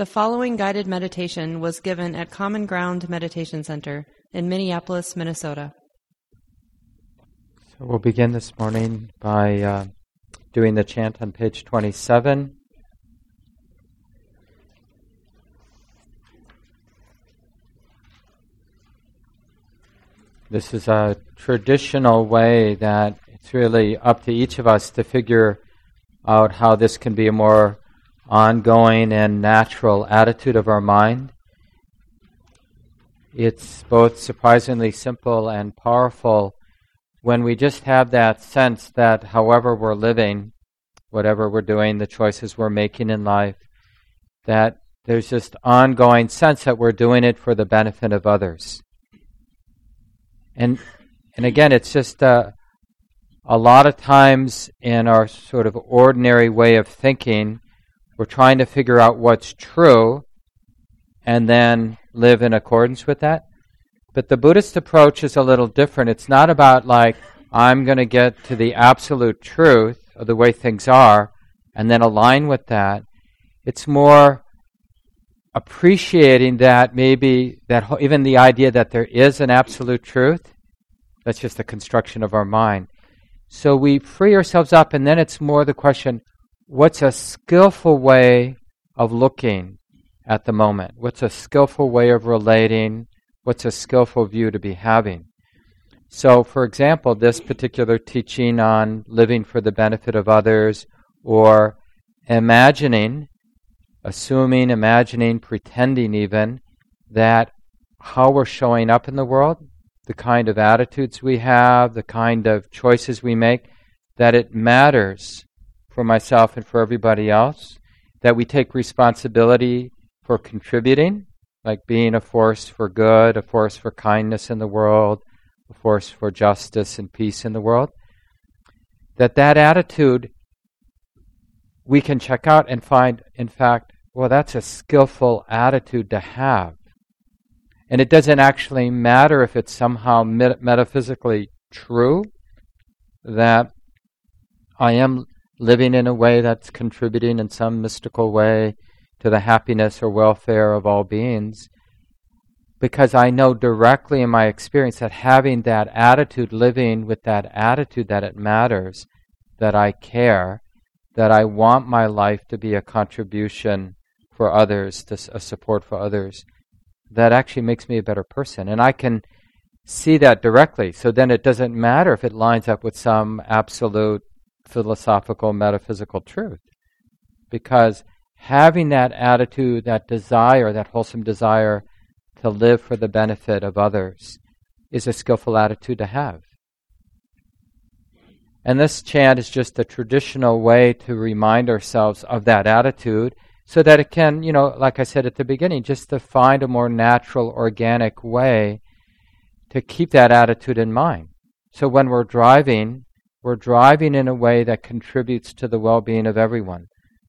The following guided meditation was given at Common Ground Meditation Center in Minneapolis, Minnesota. So we'll begin this morning by uh, doing the chant on page 27. This is a traditional way that it's really up to each of us to figure out how this can be a more ongoing and natural attitude of our mind. It's both surprisingly simple and powerful when we just have that sense that however we're living, whatever we're doing, the choices we're making in life, that there's just ongoing sense that we're doing it for the benefit of others. And and again, it's just uh, a lot of times in our sort of ordinary way of thinking, we're trying to figure out what's true and then live in accordance with that. But the Buddhist approach is a little different. It's not about like, I'm going to get to the absolute truth of the way things are and then align with that. It's more appreciating that maybe that even the idea that there is an absolute truth, that's just a construction of our mind. So we free ourselves up, and then it's more the question what's a skillful way of looking at the moment? What's a skillful way of relating? What's a skillful view to be having? So, for example, this particular teaching on living for the benefit of others or imagining, assuming, imagining, pretending even that how we're showing up in the world, the kind of attitudes we have, the kind of choices we make, that it matters for myself and for everybody else, that we take responsibility for contributing, like being a force for good, a force for kindness in the world, a force for justice and peace in the world. That that attitude we can check out and find, in fact, well, that's a skillful attitude to have. And it doesn't actually matter if it's somehow met- metaphysically true that I am living in a way that's contributing in some mystical way to the happiness or welfare of all beings. Because I know directly in my experience that having that attitude, living with that attitude that it matters, that I care, that I want my life to be a contribution for others, to a support for others, that actually makes me a better person. And I can see that directly. So then it doesn't matter if it lines up with some absolute philosophical, metaphysical truth. Because having that attitude, that desire, that wholesome desire to live for the benefit of others is a skillful attitude to have. And this chant is just a traditional way to remind ourselves of that attitude so that it can, you know, like I said at the beginning, just to find a more natural, organic way to keep that attitude in mind. So when we're driving, we're driving in a way that contributes to the well being of everyone.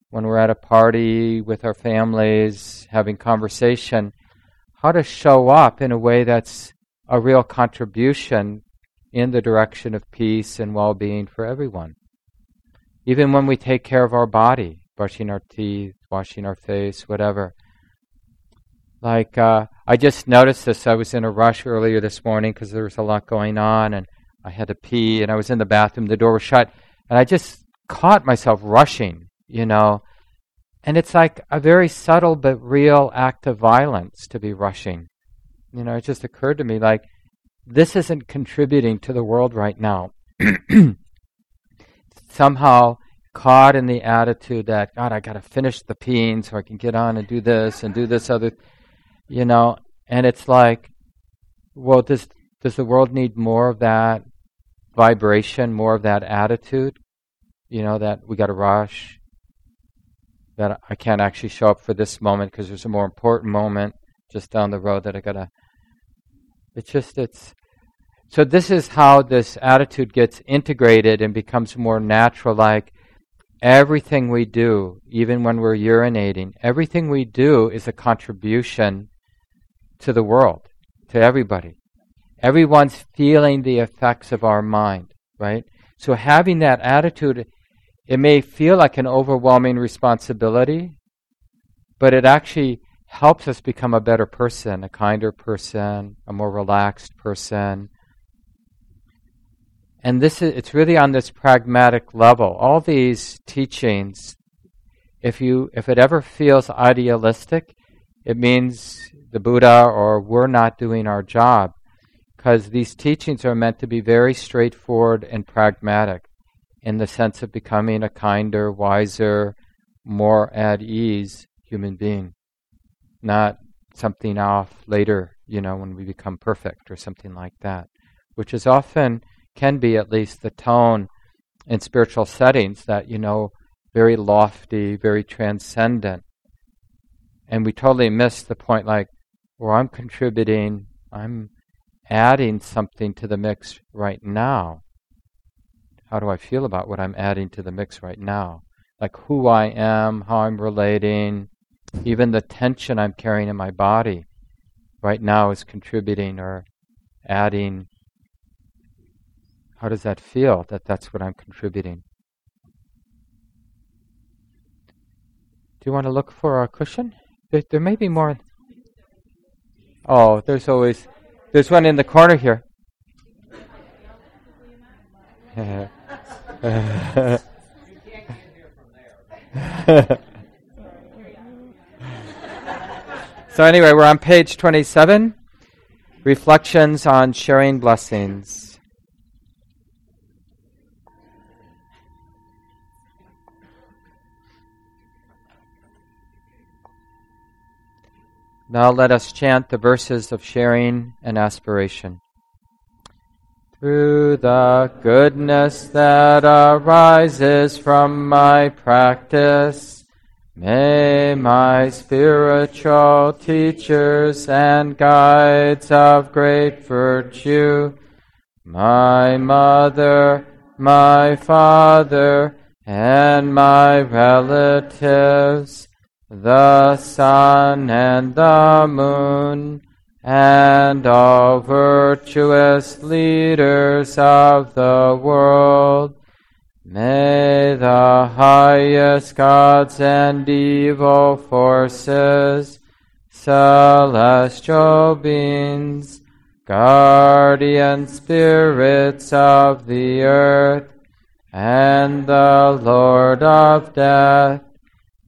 When we're at a party with our families, having conversation, how to show up in a way that's a real contribution in the direction of peace and well being for everyone. Even when we take care of our body, brushing our teeth, washing our face, whatever. Like, uh, I just noticed this. I was in a rush earlier this morning because there was a lot going on, and I had to pee and I was in the bathroom, the door was shut, and I just caught myself rushing, you know. And it's like a very subtle but real act of violence to be rushing. You know, it just occurred to me like, this isn't contributing to the world right now. Somehow caught in the attitude that, God, I got to finish the peeing so I can get on and do this and do this other, you know. And it's like, well, does, does the world need more of that vibration, more of that attitude, you know, that we got to rush, that I can't actually show up for this moment because there's a more important moment just down the road that I got to. It's just, it's. So, this is how this attitude gets integrated and becomes more natural. Like everything we do, even when we're urinating, everything we do is a contribution to the world, to everybody. Everyone's feeling the effects of our mind, right? So having that attitude, it may feel like an overwhelming responsibility, but it actually helps us become a better person, a kinder person, a more relaxed person. And this is it's really on this pragmatic level. All these teachings, if you if it ever feels idealistic, it means the Buddha or we're not doing our job. Because these teachings are meant to be very straightforward and pragmatic in the sense of becoming a kinder, wiser, more at ease human being not something off later, you know, when we become perfect or something like that, which is often, can be at least the tone in spiritual settings that, you know, very lofty, very transcendent. And we totally miss the point like, well, I'm contributing, I'm adding something to the mix right now. How do I feel about what I'm adding to the mix right now? Like who I am, how I'm relating, even the tension I'm carrying in my body right now is contributing or adding. How does that feel that that's what I'm contributing? Do you want to look for a cushion? There, there may be more. Oh, there's always there's one in the corner here. So, anyway, we're on page 27 Reflections on Sharing Blessings. Now let us chant the verses of sharing and aspiration. Through the goodness that arises from my practice, May my spiritual teachers and guides of great virtue, my mother, my father, and my relatives, the sun and the moon, and all virtuous leaders of the world, May the highest gods and evil forces, celestial beings, guardian spirits of the earth, and the Lord of death,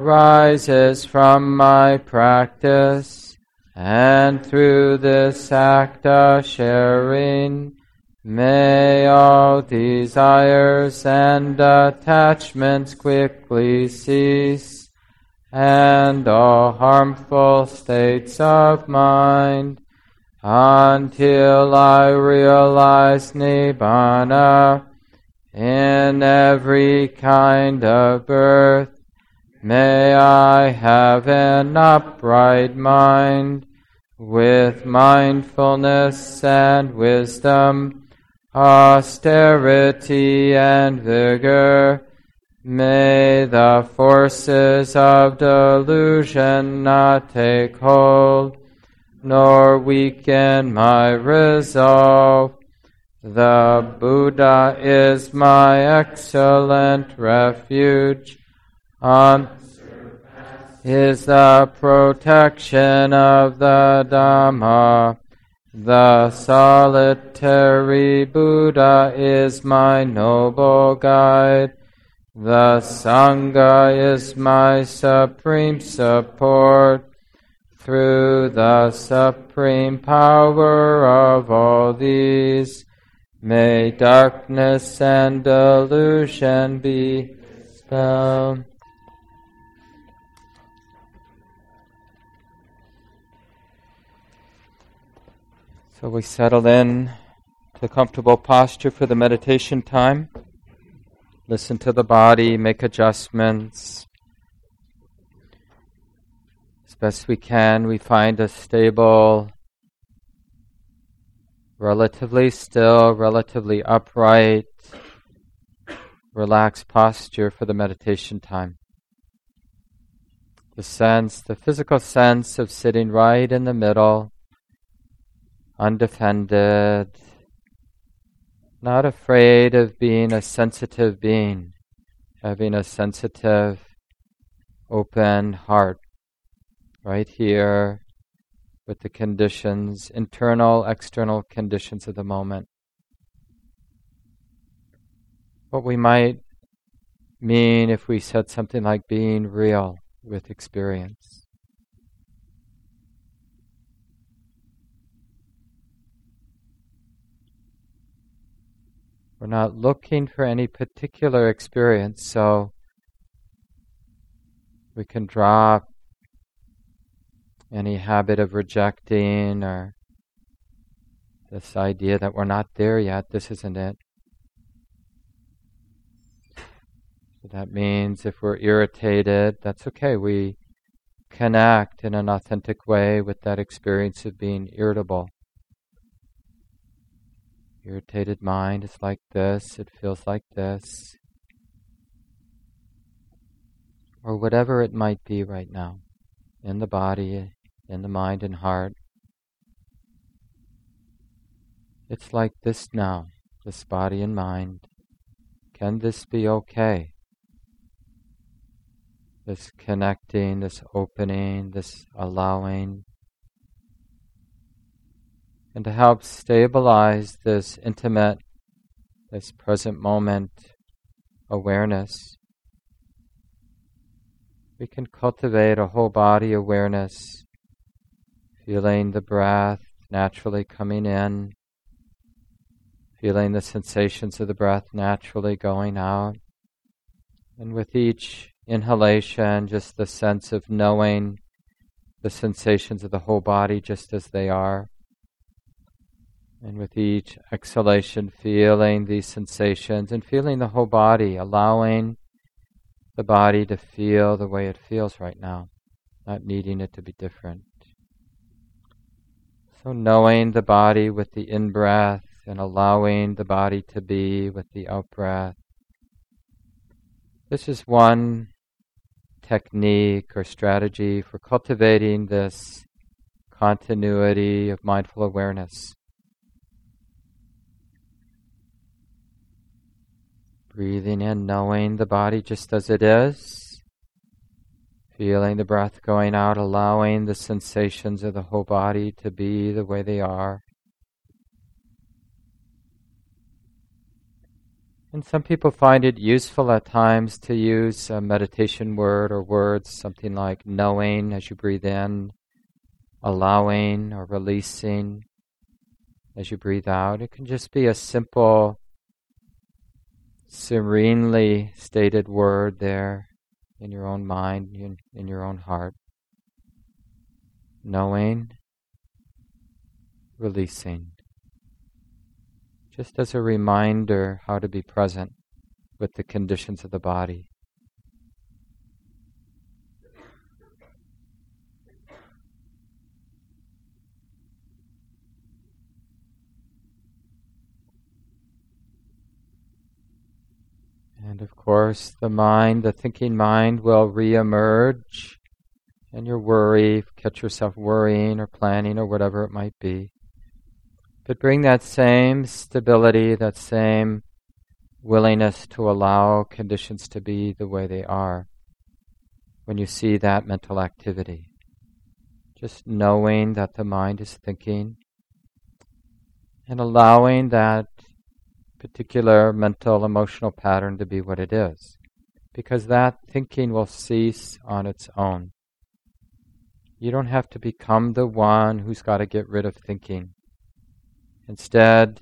rises from my practice and through this act of sharing May all desires and attachments quickly cease, and all harmful states of mind, until I realize Nibbana in every kind of birth. May I have an upright mind with mindfulness and wisdom austerity and vigor. May the forces of delusion not take hold, nor weaken my resolve. The Buddha is my excellent refuge. On is the uh, protection of the Dhamma. The solitary Buddha is my noble guide. The Sangha is my supreme support. Through the supreme power of all these, may darkness and delusion be dispelled. So we settle in to comfortable posture for the meditation time. Listen to the body, make adjustments. As best we can, we find a stable, relatively still, relatively upright, relaxed posture for the meditation time. The sense, the physical sense of sitting right in the middle, undefended, not afraid of being a sensitive being, having a sensitive, open heart right here with the conditions, internal, external conditions of the moment. What we might mean if we said something like being real with experience. We're not looking for any particular experience, so we can drop any habit of rejecting or this idea that we're not there yet, this isn't it. So that means if we're irritated, that's okay. We connect in an authentic way with that experience of being irritable. Irritated mind is like this, it feels like this, or whatever it might be right now in the body, in the mind and heart. It's like this now, this body and mind. Can this be okay? This connecting, this opening, this allowing. And to help stabilize this intimate, this present moment awareness, we can cultivate a whole body awareness feeling the breath naturally coming in, feeling the sensations of the breath naturally going out. And with each inhalation, just the sense of knowing the sensations of the whole body just as they are. And with each exhalation, feeling these sensations and feeling the whole body, allowing the body to feel the way it feels right now, not needing it to be different. So knowing the body with the in breath and allowing the body to be with the out breath. This is one technique or strategy for cultivating this continuity of mindful awareness. Breathing in, knowing the body just as it is. Feeling the breath going out, allowing the sensations of the whole body to be the way they are. And some people find it useful at times to use a meditation word or words, something like knowing as you breathe in, allowing or releasing as you breathe out. It can just be a simple, serenely stated word there in your own mind, in, in your own heart. Knowing, releasing. Just as a reminder how to be present with the conditions of the body. And of course, the mind, the thinking mind, will reemerge, and your worry, catch yourself worrying or planning or whatever it might be. But bring that same stability, that same willingness to allow conditions to be the way they are when you see that mental activity. Just knowing that the mind is thinking and allowing that particular mental emotional pattern to be what it is. Because that thinking will cease on its own. You don't have to become the one who's got to get rid of thinking. Instead,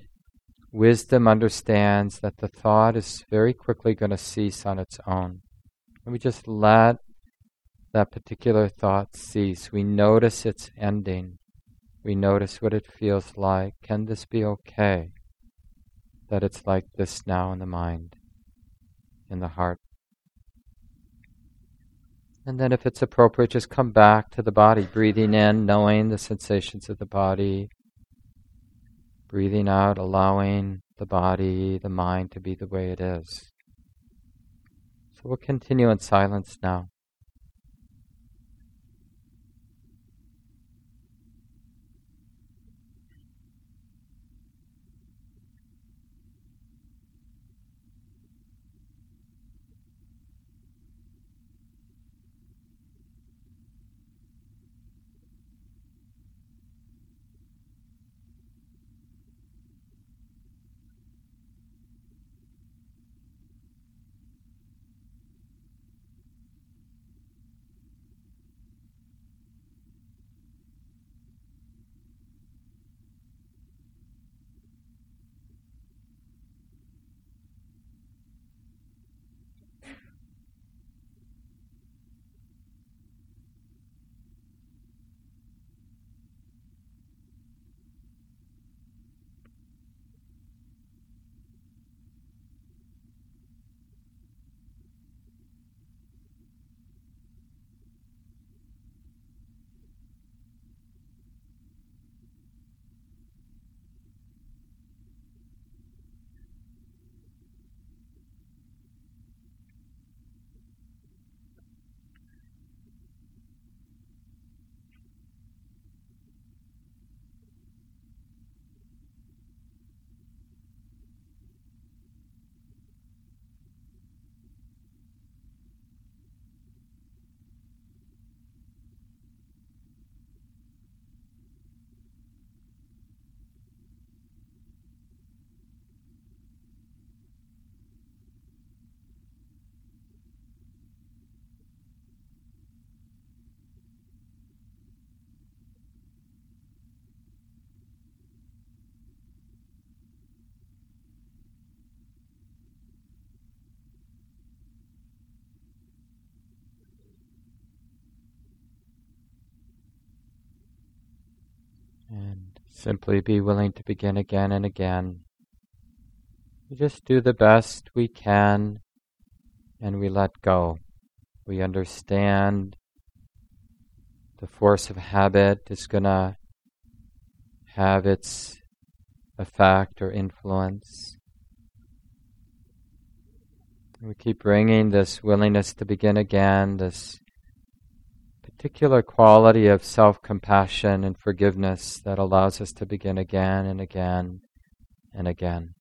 wisdom understands that the thought is very quickly going to cease on its own. And we just let that particular thought cease. We notice its ending. We notice what it feels like. Can this be okay? That it's like this now in the mind, in the heart. And then, if it's appropriate, just come back to the body, breathing in, knowing the sensations of the body, breathing out, allowing the body, the mind to be the way it is. So we'll continue in silence now. And simply be willing to begin again and again. We just do the best we can and we let go. We understand the force of habit is going to have its effect or influence. We keep bringing this willingness to begin again, this particular quality of self compassion and forgiveness that allows us to begin again and again and again.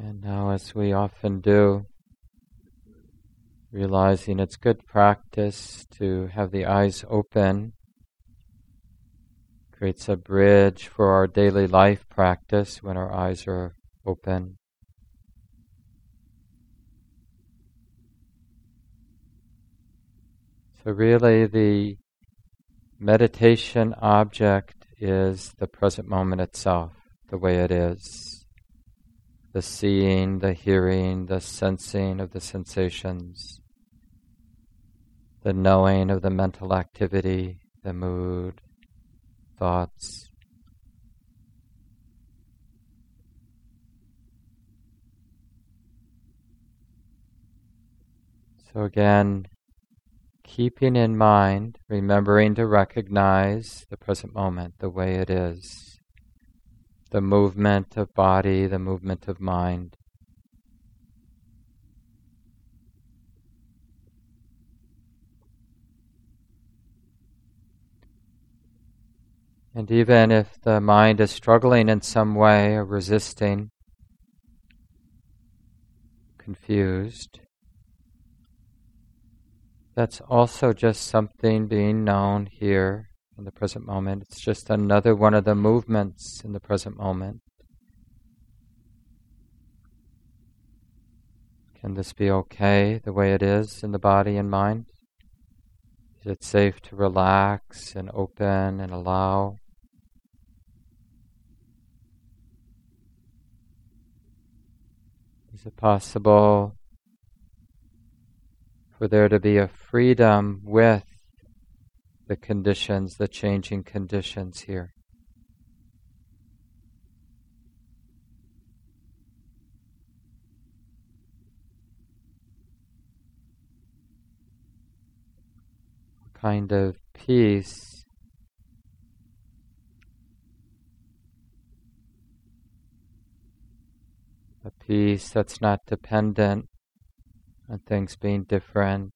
And now, as we often do, realizing it's good practice to have the eyes open, creates a bridge for our daily life practice when our eyes are open. So, really, the meditation object is the present moment itself, the way it is. The seeing, the hearing, the sensing of the sensations, the knowing of the mental activity, the mood, thoughts. So, again, keeping in mind, remembering to recognize the present moment the way it is, the movement of body, the movement of mind. And even if the mind is struggling in some way or resisting, confused, that's also just something being known here in the present moment. It's just another one of the movements in the present moment. Can this be okay the way it is in the body and mind? Is it safe to relax and open and allow? Is it possible for there to be a freedom with the conditions, the changing conditions here. kind of peace a peace that's not dependent on things being different.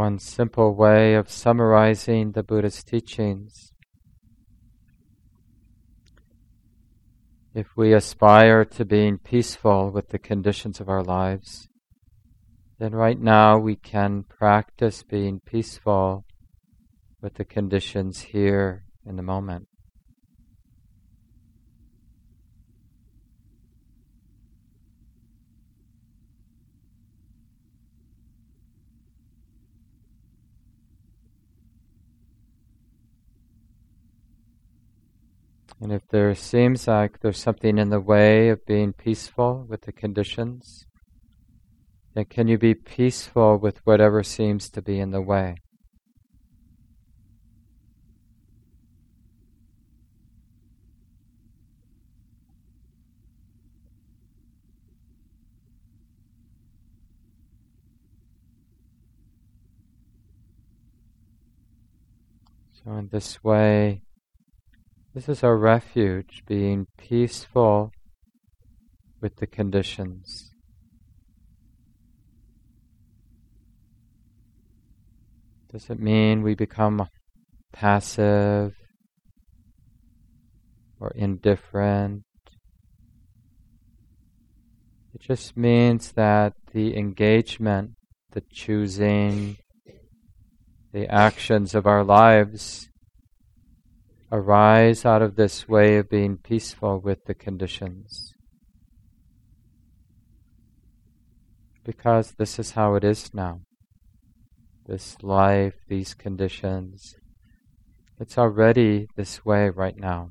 One simple way of summarizing the Buddha's teachings. If we aspire to being peaceful with the conditions of our lives, then right now we can practice being peaceful with the conditions here in the moment. And if there seems like there's something in the way of being peaceful with the conditions, then can you be peaceful with whatever seems to be in the way? So, in this way, this is our refuge, being peaceful with the conditions. Does it mean we become passive or indifferent? It just means that the engagement, the choosing, the actions of our lives arise out of this way of being peaceful with the conditions. Because this is how it is now. This life, these conditions, it's already this way right now.